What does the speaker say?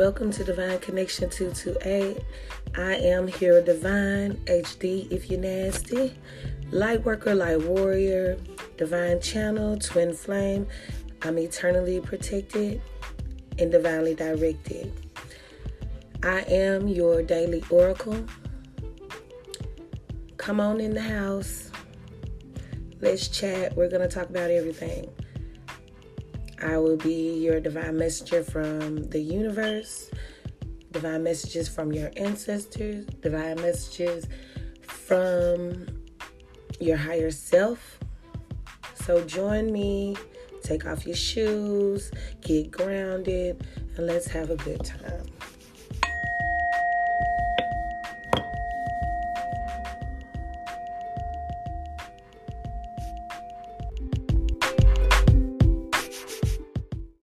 Welcome to Divine Connection 228. I am here, Divine HD, if you're nasty. Light worker, light warrior, divine channel, twin flame. I'm eternally protected and divinely directed. I am your daily oracle. Come on in the house. Let's chat. We're going to talk about everything. I will be your divine messenger from the universe, divine messages from your ancestors, divine messages from your higher self. So join me, take off your shoes, get grounded, and let's have a good time.